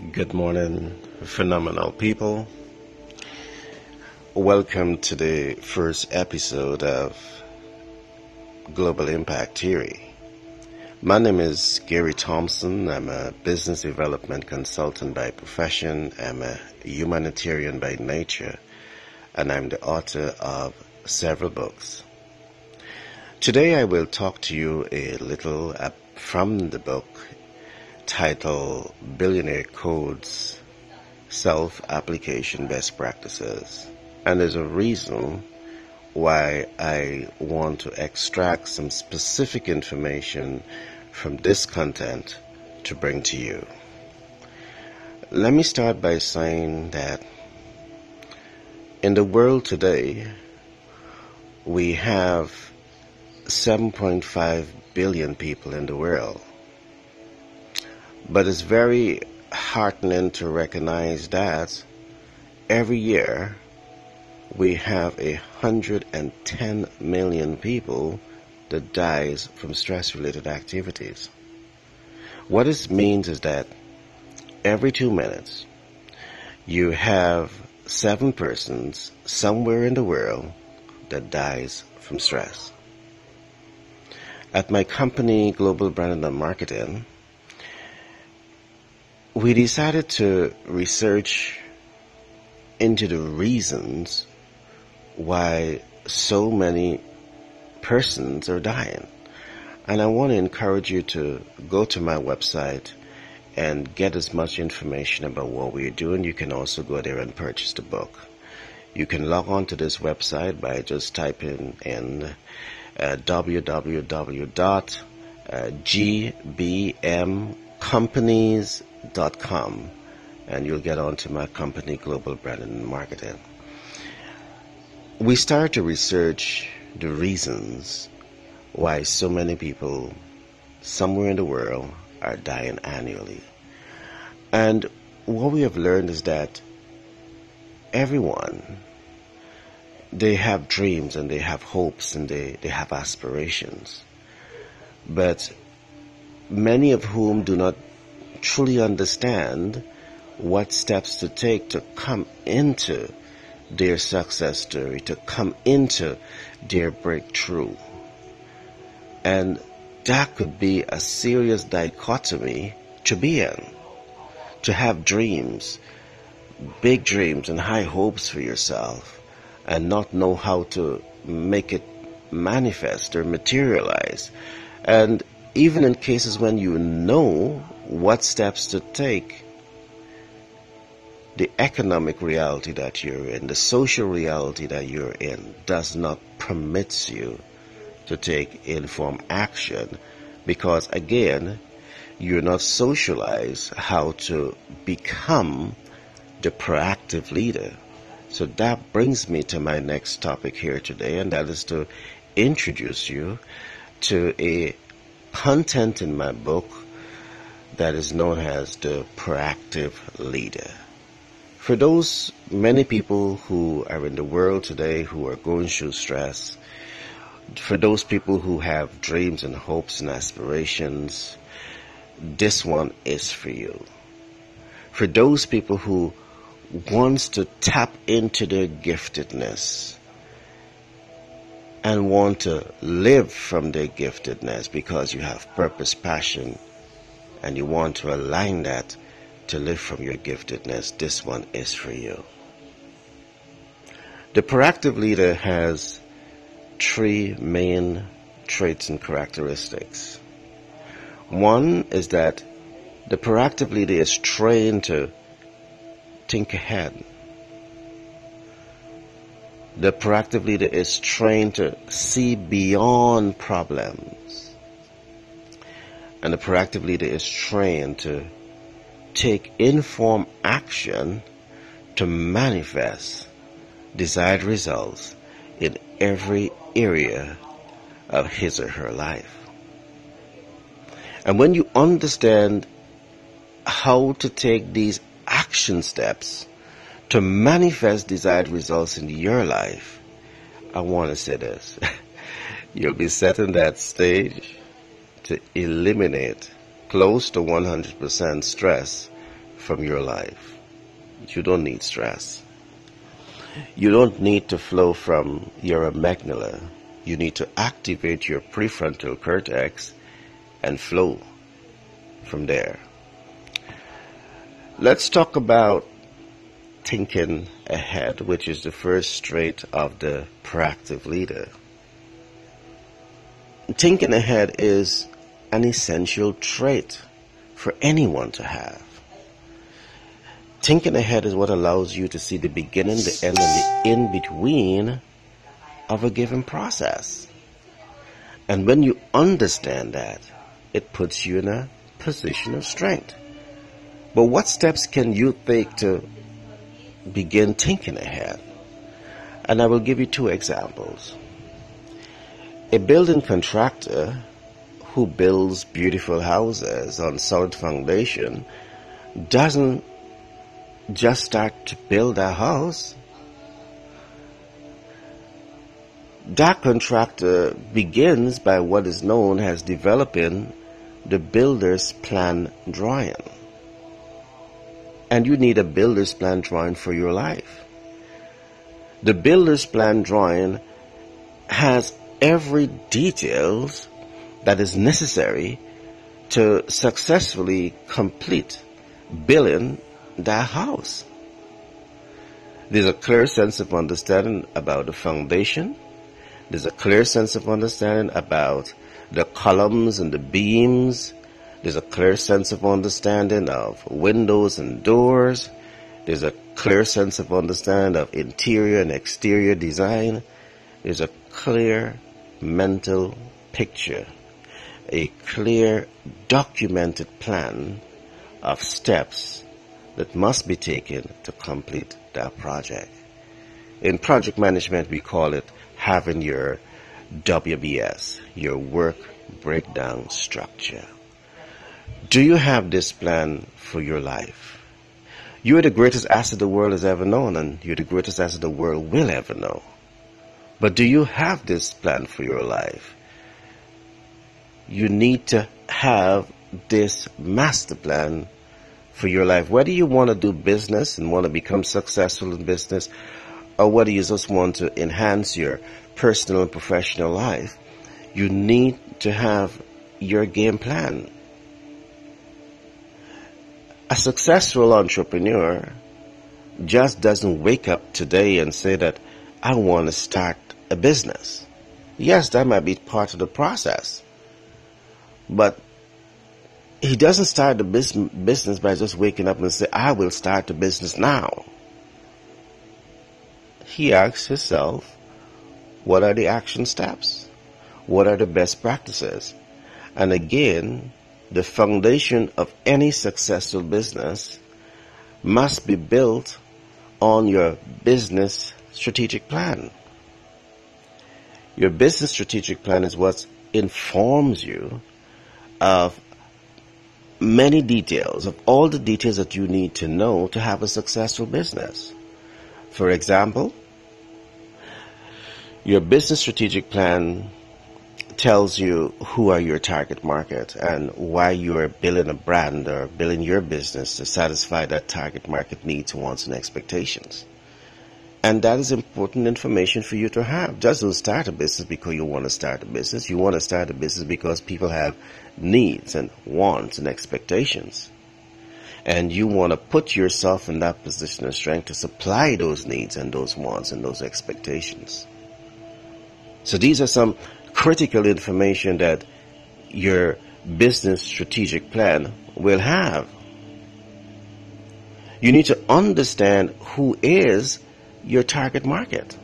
Good morning, phenomenal people. Welcome to the first episode of Global Impact Theory. My name is Gary Thompson. I'm a business development consultant by profession. I'm a humanitarian by nature, and I'm the author of several books. Today I will talk to you a little uh, from the book titled Billionaire Codes Self Application Best Practices. And there's a reason why I want to extract some specific information from this content to bring to you. Let me start by saying that in the world today, we have 7.5 billion people in the world. But it's very heartening to recognize that every year we have a hundred and ten million people that dies from stress related activities. What this means is that every two minutes you have seven persons somewhere in the world that dies from stress. At my company, Global Branding and Marketing, we decided to research into the reasons why so many persons are dying. And I want to encourage you to go to my website and get as much information about what we're doing. You can also go there and purchase the book. You can log on to this website by just typing in uh, www.gbmcompanies.com com and you'll get onto my company, Global Branding and Marketing. We start to research the reasons why so many people somewhere in the world are dying annually. And what we have learned is that everyone they have dreams and they have hopes and they, they have aspirations. But many of whom do not truly understand what steps to take to come into their success story, to come into their breakthrough. And that could be a serious dichotomy to be in. To have dreams, big dreams and high hopes for yourself and not know how to make it manifest or materialize. And even in cases when you know what steps to take, the economic reality that you're in, the social reality that you're in, does not permit you to take informed action because, again, you're not socialized how to become the proactive leader. So that brings me to my next topic here today, and that is to introduce you to a content in my book that is known as the proactive leader. For those many people who are in the world today who are going through stress, for those people who have dreams and hopes and aspirations, this one is for you. For those people who wants to tap into their giftedness and want to live from their giftedness because you have purpose, passion, and you want to align that to live from your giftedness, this one is for you. The proactive leader has three main traits and characteristics. One is that the proactive leader is trained to think ahead. The proactive leader is trained to see beyond problems. And the proactive leader is trained to take informed action to manifest desired results in every area of his or her life. And when you understand how to take these action steps to manifest desired results in your life, I want to say this. You'll be setting that stage to eliminate close to 100% stress from your life. You don't need stress. You don't need to flow from your amygdala. You need to activate your prefrontal cortex and flow from there. Let's talk about thinking ahead, which is the first trait of the proactive leader. Thinking ahead is an essential trait for anyone to have. Thinking ahead is what allows you to see the beginning, the end, and the in between of a given process. And when you understand that, it puts you in a position of strength. But what steps can you take to begin thinking ahead? And I will give you two examples. A building contractor who builds beautiful houses on solid foundation doesn't just start to build a house. That contractor begins by what is known as developing the builder's plan drawing. And you need a builder's plan drawing for your life. The builder's plan drawing has every details that is necessary to successfully complete building that house. There's a clear sense of understanding about the foundation. There's a clear sense of understanding about the columns and the beams. There's a clear sense of understanding of windows and doors. There's a clear sense of understanding of interior and exterior design. There's a clear mental picture, a clear documented plan of steps that must be taken to complete that project. In project management, we call it having your WBS, your work breakdown structure. Do you have this plan for your life? You are the greatest asset the world has ever known, and you're the greatest asset the world will ever know. But do you have this plan for your life? You need to have this master plan for your life. Whether you want to do business and want to become successful in business, or whether you just want to enhance your personal and professional life, you need to have your game plan. A successful entrepreneur just doesn't wake up today and say that I want to start a business. Yes, that might be part of the process. But he doesn't start the business by just waking up and say, I will start the business now. He asks himself, what are the action steps? What are the best practices? And again, the foundation of any successful business must be built on your business strategic plan. Your business strategic plan is what informs you of many details, of all the details that you need to know to have a successful business. For example, your business strategic plan tells you who are your target market and why you are building a brand or building your business to satisfy that target market needs, wants, and expectations. And that is important information for you to have. Just don't start a business because you want to start a business. You want to start a business because people have needs and wants and expectations. And you want to put yourself in that position of strength to supply those needs and those wants and those expectations. So these are some critical information that your business strategic plan will have. You need to understand who is your target market.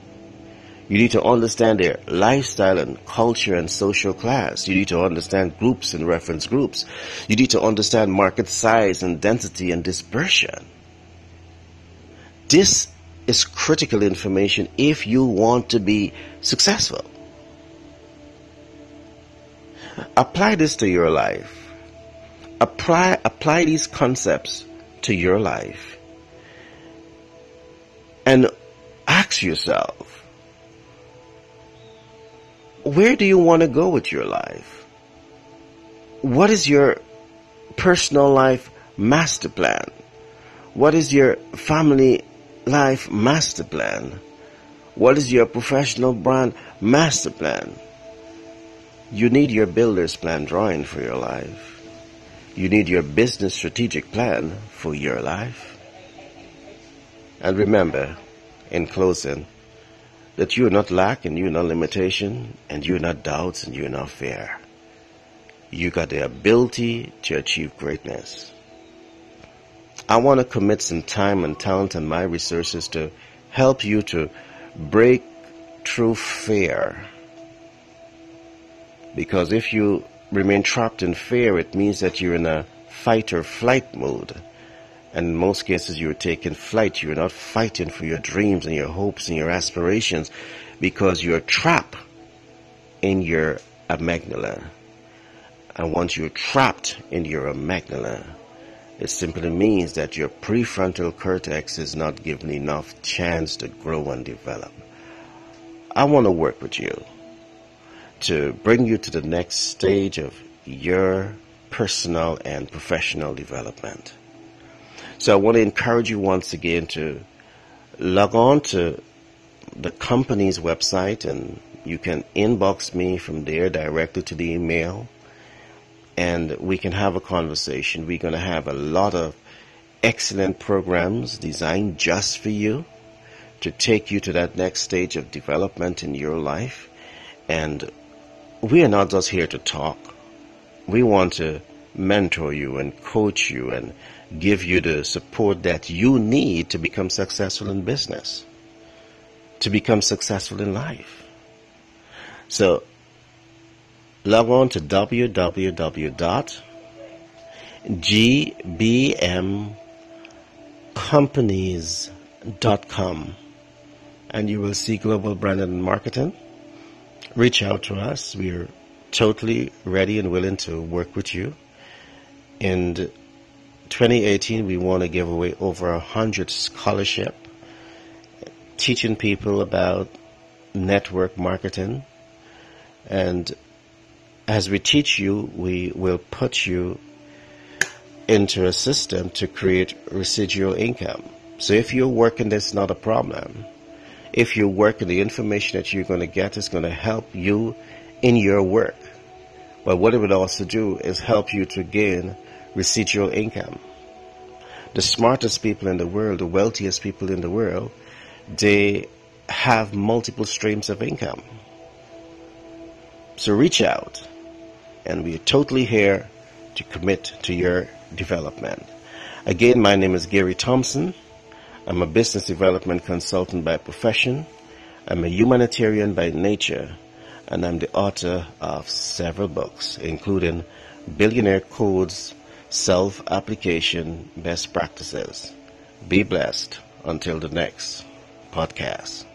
You need to understand their lifestyle and culture and social class. You need to understand groups and reference groups. You need to understand market size and density and dispersion. This is critical information if you want to be successful. Apply this to your life. Apply, apply these concepts to your life. And ask yourself, where do you want to go with your life? What is your personal life master plan? What is your family life master plan? What is your professional brand master plan? You need your builder's plan drawing for your life. You need your business strategic plan for your life. And remember, in closing, that you are not lack and you are not limitation and you are not doubts and you are not fear. You got the ability to achieve greatness. I want to commit some time and talent and my resources to help you to break through fear. Because if you remain trapped in fear, it means that you're in a fight or flight mode. And in most cases, you're taking flight. You're not fighting for your dreams and your hopes and your aspirations because you're trapped in your amygdala. And once you're trapped in your amygdala, it simply means that your prefrontal cortex is not given enough chance to grow and develop. I want to work with you to bring you to the next stage of your personal and professional development. So I want to encourage you once again to log on to the company's website and you can inbox me from there directly to the email and we can have a conversation. We're going to have a lot of excellent programs designed just for you to take you to that next stage of development in your life. And we are not just here to talk. We want to mentor you and coach you and give you the support that you need to become successful in business, to become successful in life. So log on to www.gbmcompanies.com and you will see Global Branding and Marketing. Reach out to us. We are totally ready and willing to work with you. In 2018, we want to give away over a hundred scholarship teaching people about network marketing. And as we teach you, we will put you into a system to create residual income. So if you're working, that's not a problem if you work and the information that you're going to get is going to help you in your work. But what it would also do is help you to gain residual income. The smartest people in the world, the wealthiest people in the world, they have multiple streams of income. So reach out and we are totally here to commit to your development. Again, my name is Gary Thompson. I'm a business development consultant by profession. I'm a humanitarian by nature, and I'm the author of several books, including Billionaire Codes, Self Application Best Practices. Be blessed until the next podcast.